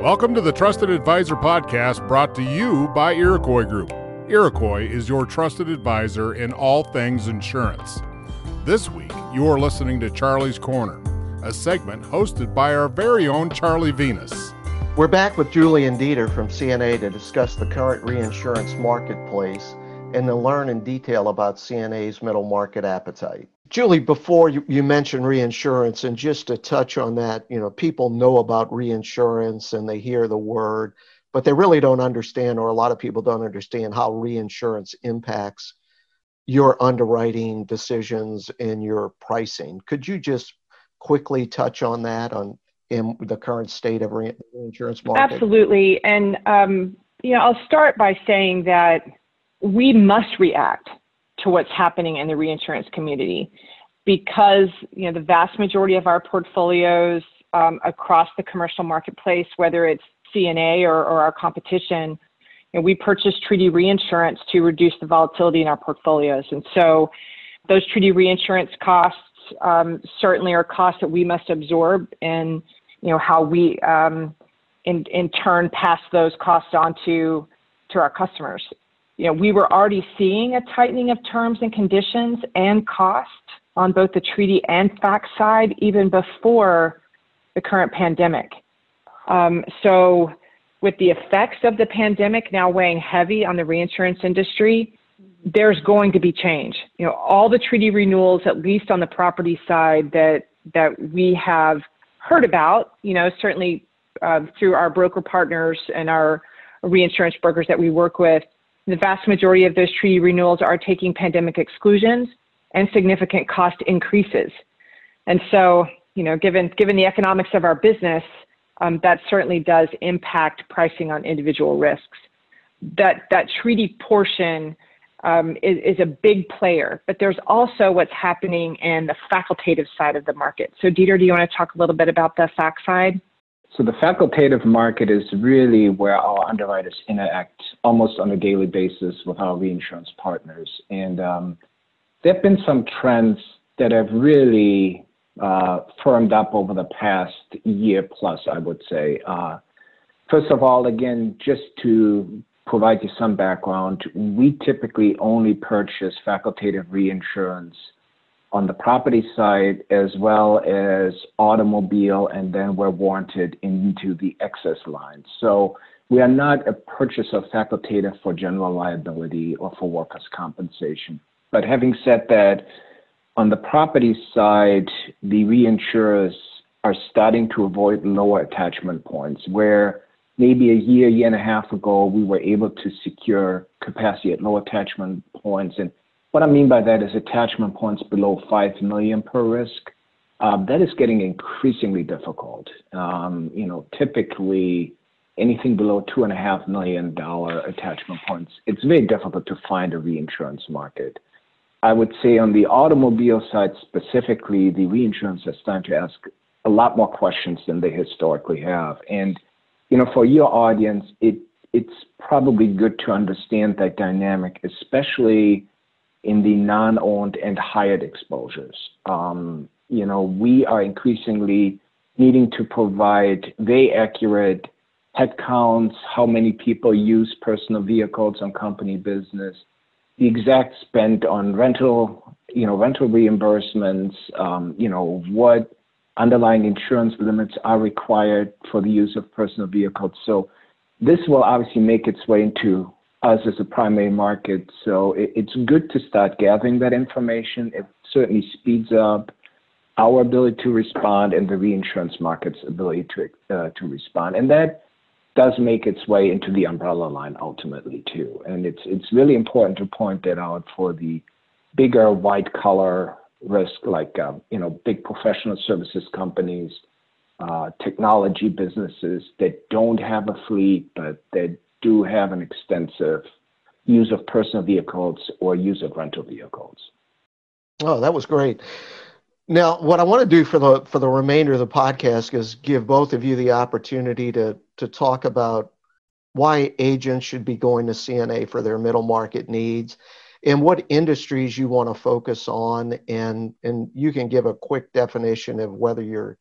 Welcome to the Trusted Advisor podcast brought to you by Iroquois Group. Iroquois is your trusted advisor in all things insurance. This week, you are listening to Charlie's Corner, a segment hosted by our very own Charlie Venus. We're back with Julie and Dieter from CNA to discuss the current reinsurance marketplace and to learn in detail about CNA's middle market appetite. Julie, before you, you mentioned reinsurance, and just to touch on that, you know, people know about reinsurance and they hear the word, but they really don't understand, or a lot of people don't understand how reinsurance impacts your underwriting decisions and your pricing. Could you just quickly touch on that on in the current state of reinsurance market? Absolutely, and um, you know, I'll start by saying that we must react to what's happening in the reinsurance community because you know the vast majority of our portfolios um, across the commercial marketplace, whether it's CNA or, or our competition, you know, we purchase treaty reinsurance to reduce the volatility in our portfolios. And so those treaty reinsurance costs um, certainly are costs that we must absorb and you know how we um, in, in turn pass those costs on to, to our customers you know, we were already seeing a tightening of terms and conditions and cost on both the treaty and fac side even before the current pandemic. Um, so, with the effects of the pandemic now weighing heavy on the reinsurance industry, there's going to be change. You know, all the treaty renewals, at least on the property side, that that we have heard about, you know, certainly uh, through our broker partners and our reinsurance brokers that we work with, the vast majority of those treaty renewals are taking pandemic exclusions and significant cost increases. And so, you know, given, given the economics of our business, um, that certainly does impact pricing on individual risks. That, that treaty portion um, is, is, a big player, but there's also what's happening in the facultative side of the market. So, Dieter, do you want to talk a little bit about the fac side? So the facultative market is really where our underwriters interact almost on a daily basis with our reinsurance partners. And um, there have been some trends that have really uh, firmed up over the past year plus, I would say. Uh, first of all, again, just to provide you some background, we typically only purchase facultative reinsurance on the property side as well as automobile, and then we're warranted into the excess lines. So we are not a purchaser facultative for general liability or for workers' compensation. But having said that, on the property side, the reinsurers are starting to avoid lower attachment points where maybe a year, year and a half ago, we were able to secure capacity at low attachment points and what I mean by that is attachment points below 5 million per risk. Um, that is getting increasingly difficult. Um, you know, typically anything below two and a half million dollar attachment points, it's very difficult to find a reinsurance market. I would say on the automobile side specifically, the reinsurance are starting to ask a lot more questions than they historically have. And, you know, for your audience, it it's probably good to understand that dynamic, especially in the non-owned and hired exposures. Um, you know, we are increasingly needing to provide very accurate headcounts, how many people use personal vehicles on company business, the exact spend on rental, you know, rental reimbursements, um, you know, what underlying insurance limits are required for the use of personal vehicles. So this will obviously make its way into us as a primary market. So it, it's good to start gathering that information. It certainly speeds up our ability to respond and the reinsurance market's ability to uh, to respond, and that does make its way into the umbrella line ultimately too. And it's it's really important to point that out for the bigger white collar risk, like uh, you know big professional services companies. Uh, technology businesses that don't have a fleet but that do have an extensive use of personal vehicles or use of rental vehicles. Oh, that was great. Now, what I want to do for the for the remainder of the podcast is give both of you the opportunity to to talk about why agents should be going to CNA for their middle market needs and what industries you want to focus on and and you can give a quick definition of whether you're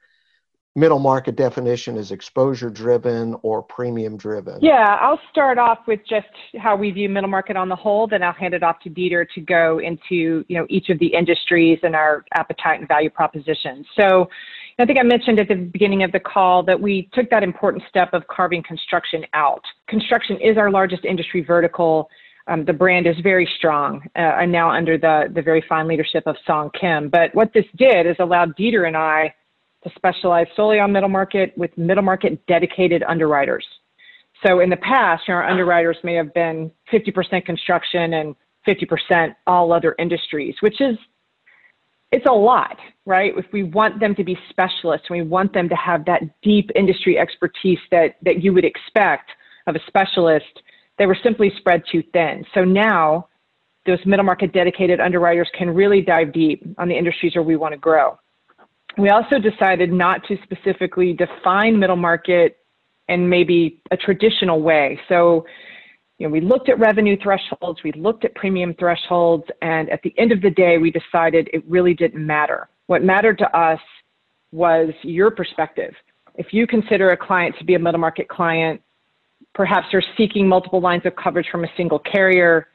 middle market definition is exposure driven or premium driven? Yeah, I'll start off with just how we view middle market on the whole, then I'll hand it off to Dieter to go into, you know, each of the industries and our appetite and value propositions. So I think I mentioned at the beginning of the call that we took that important step of carving construction out. Construction is our largest industry vertical. Um, the brand is very strong uh, and now under the, the very fine leadership of Song Kim. But what this did is allowed Dieter and I to specialize solely on middle market with middle market dedicated underwriters. So in the past, you know, our underwriters may have been 50% construction and 50% all other industries, which is it's a lot, right? If we want them to be specialists, we want them to have that deep industry expertise that that you would expect of a specialist, they were simply spread too thin. So now those middle market dedicated underwriters can really dive deep on the industries where we want to grow. We also decided not to specifically define middle market in maybe a traditional way. So, you know, we looked at revenue thresholds, we looked at premium thresholds, and at the end of the day, we decided it really didn't matter. What mattered to us was your perspective. If you consider a client to be a middle market client, perhaps they're seeking multiple lines of coverage from a single carrier,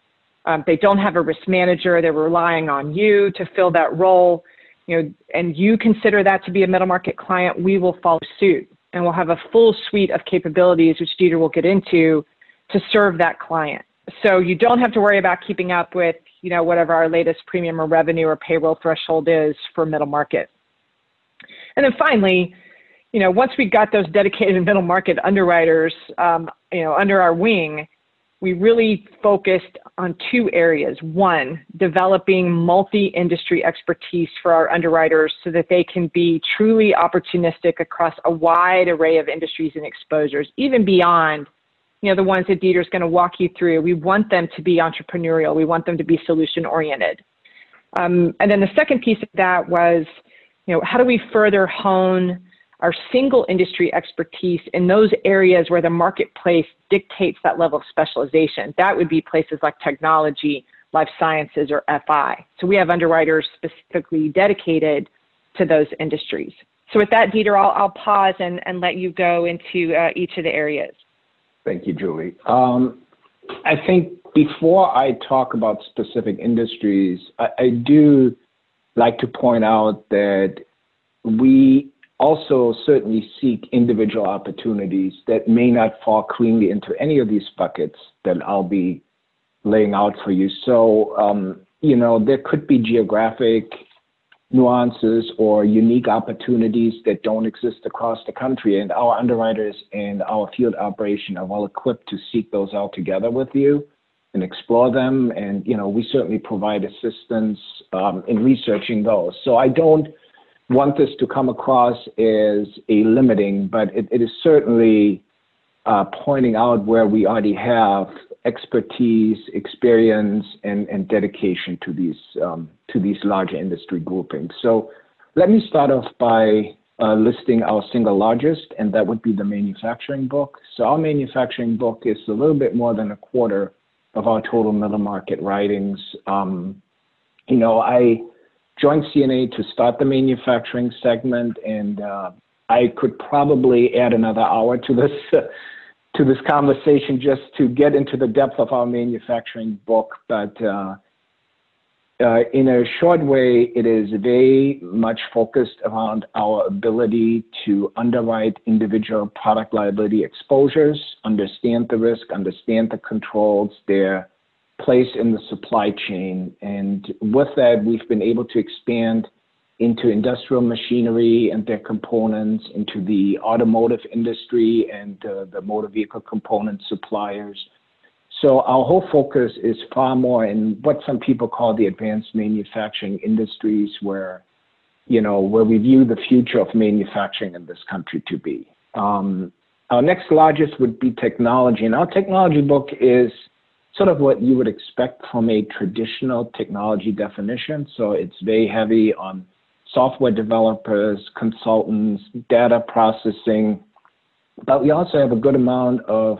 um, they don't have a risk manager, they're relying on you to fill that role you know, and you consider that to be a middle market client, we will follow suit and we'll have a full suite of capabilities, which Dieter will get into, to serve that client. So you don't have to worry about keeping up with, you know, whatever our latest premium or revenue or payroll threshold is for middle market. And then finally, you know, once we got those dedicated middle market underwriters, um, you know, under our wing, we really focused on two areas. One, developing multi industry expertise for our underwriters so that they can be truly opportunistic across a wide array of industries and exposures, even beyond you know, the ones that Dieter's going to walk you through. We want them to be entrepreneurial, we want them to be solution oriented. Um, and then the second piece of that was, you know, how do we further hone our single industry expertise in those areas where the marketplace dictates that level of specialization. That would be places like technology, life sciences, or FI. So we have underwriters specifically dedicated to those industries. So with that, Dieter, I'll, I'll pause and, and let you go into uh, each of the areas. Thank you, Julie. Um, I think before I talk about specific industries, I, I do like to point out that we also certainly seek individual opportunities that may not fall cleanly into any of these buckets that I'll be laying out for you. So, um, you know, there could be geographic nuances or unique opportunities that don't exist across the country. And our underwriters and our field operation are well equipped to seek those out together with you and explore them. And, you know, we certainly provide assistance um, in researching those. So I don't want this to come across as a limiting, but it, it is certainly uh, pointing out where we already have expertise, experience, and, and dedication to these um, to these larger industry groupings. So let me start off by uh, listing our single largest, and that would be the manufacturing book. So our manufacturing book is a little bit more than a quarter of our total middle market writings. Um, you know, I joined CNA to start the manufacturing segment, and uh, I could probably add another hour to this to this conversation just to get into the depth of our manufacturing book. But uh, uh, in a short way, it is very much focused around our ability to underwrite individual product liability exposures, understand the risk, understand the controls, their place in the supply chain. And with that, we've been able to expand into industrial machinery and their components, into the automotive industry and uh, the motor vehicle component suppliers. So our whole focus is far more in what some people call the advanced manufacturing industries, where you know where we view the future of manufacturing in this country to be. Um, our next largest would be technology, and our technology book is sort of what you would expect from a traditional technology definition. So it's very heavy on software developers, consultants, data processing, but we also have a good amount of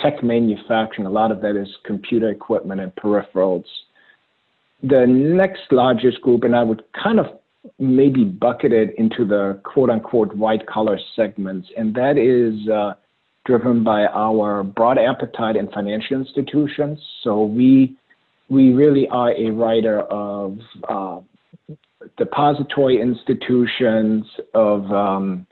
tech manufacturing. A lot of that is computer equipment and peripherals. The next largest group, and I would kind of maybe bucketed into the quote unquote white collar segments, and that is uh, driven by our broad appetite in financial institutions. So we we really are a writer of uh, depository institutions, of um,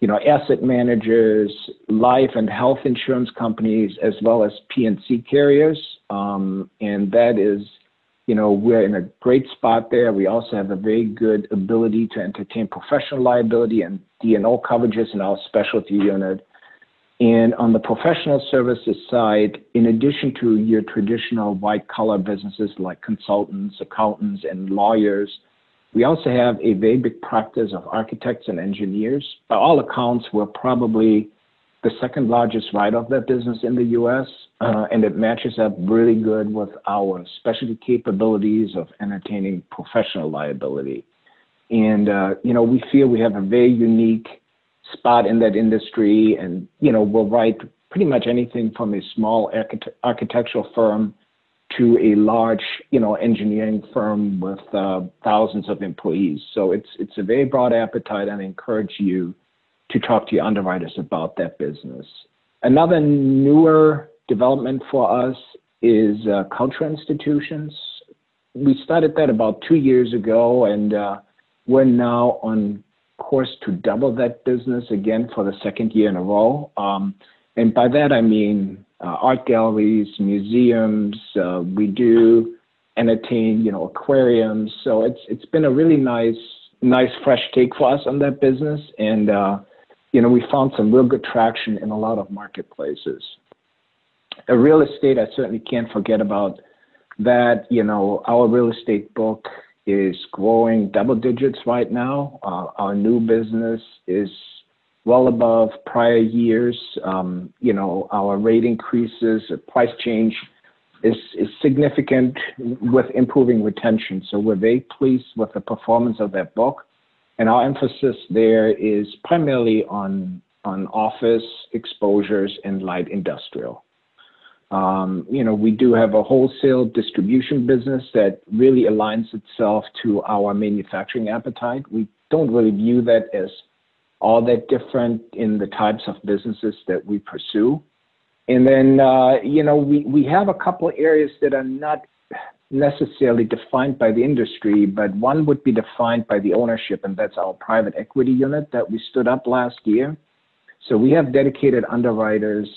you know asset managers, life and health insurance companies, as well as P&C carriers, um, and that is you know, we're in a great spot there. We also have a very good ability to entertain professional liability and D&O coverages in our specialty unit. And on the professional services side, in addition to your traditional white collar businesses like consultants, accountants, and lawyers, we also have a very big practice of architects and engineers. By all accounts, we're probably the second largest writer of that business in the US, uh, and it matches up really good with our specialty capabilities of entertaining professional liability. And, uh, you know, we feel we have a very unique spot in that industry, and, you know, we'll write pretty much anything from a small architect- architectural firm to a large, you know, engineering firm with uh, thousands of employees. So it's it's a very broad appetite, and I encourage you to talk to your underwriters about that business. Another newer development for us is uh, culture institutions. We started that about two years ago, and uh, we're now on course to double that business again for the second year in a row. Um, and by that I mean uh, art galleries, museums. Uh, we do entertain, you know, aquariums. So it's it's been a really nice nice fresh take for us on that business, and uh, you know, we found some real good traction in a lot of marketplaces. A real estate, I certainly can't forget about that. You know, our real estate book is growing double digits right now. Uh, our new business is well above prior years. Um, you know, our rate increases, price change is, significant with improving retention. So we're very pleased with the performance of that book. And our emphasis there is primarily on office exposures and light industrial. Um, you know, we do have a wholesale distribution business that really aligns itself to our manufacturing appetite. We don't really view that as all that different in the types of businesses that we pursue. And then, uh, you know, we, we have a couple areas that are not necessarily defined by the industry, but one would be defined by the ownership, and that's our private equity unit that we stood up last year. So we have dedicated underwriters,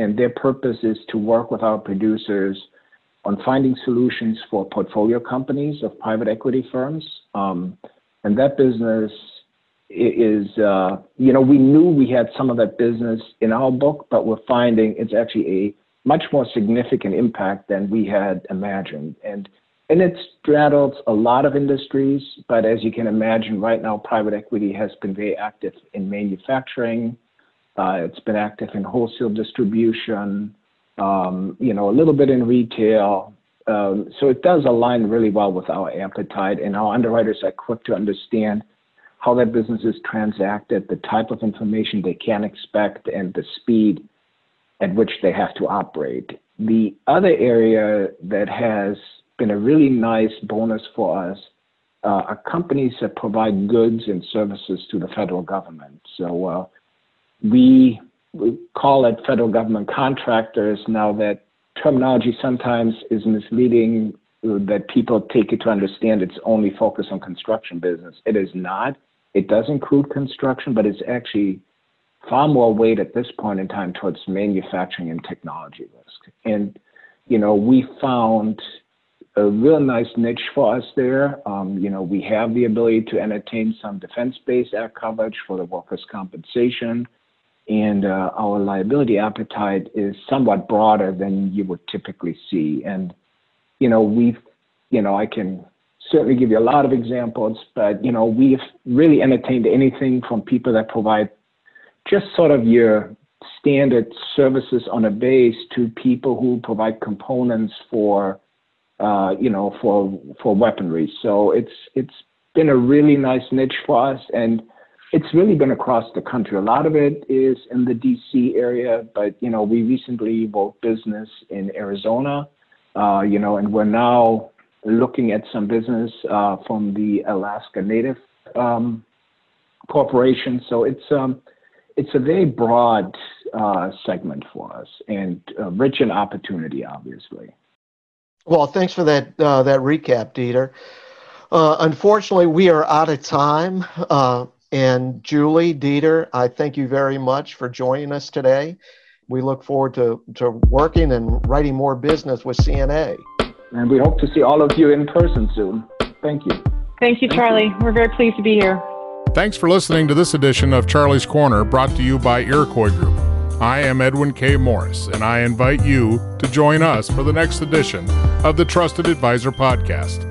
and their purpose is to work with our producers on finding solutions for portfolio companies of private equity firms. Um, and that business is, uh, you know, we knew we had some of that business in our book, but we're finding it's actually a much more significant impact than we had imagined. And and it straddles a lot of industries, but as you can imagine, right now private equity has been very active in manufacturing. Uh, it's been active in wholesale distribution, um, you know, a little bit in retail. Um, so it does align really well with our appetite, and our underwriters are quick to understand how that business is transacted, the type of information they can expect, and the speed at which they have to operate. The other area that has been a really nice bonus for us uh, are companies that provide goods and services to the federal government. We, call it federal government contractors. Now that terminology sometimes is misleading that people take it to understand it's only focused on construction business. It is not. It does include construction, but it's actually far more weight at this point in time towards manufacturing and technology risk. And, you know, we found a real nice niche for us there. Um, you know, we have the ability to entertain some Defense Base Act coverage for the workers' compensation, and uh, our liability appetite is somewhat broader than you would typically see. And, you know, we've, you know, I can certainly give you a lot of examples, but, you know, we've really entertained anything from people that provide just sort of your standard services on a base to people who provide components for uh, you know for for weaponry. So it's it's been a really nice niche for us and it's really been across the country. A lot of it is in the DC area, but you know, we recently bought business in Arizona, uh, you know, and we're now looking at some business uh, from the Alaska Native um, corporations. So it's um, it's a very broad uh, segment for us and uh, rich in opportunity, obviously. Well, thanks for that uh, that recap, Dieter. Uh, unfortunately, we are out of time. And Julie, Dieter, I thank you very much for joining us today. We look forward to, to working and writing more business with CNA. And we hope to see all of you in person soon. Thank you. Thank you, Thank Charlie. You. We're very pleased to be here. Thanks for listening to this edition of Charlie's Corner brought to you by Iroquois Group. I am Edwin K. Morris, and I invite you to join us for the next edition of the Trusted Advisor Podcast.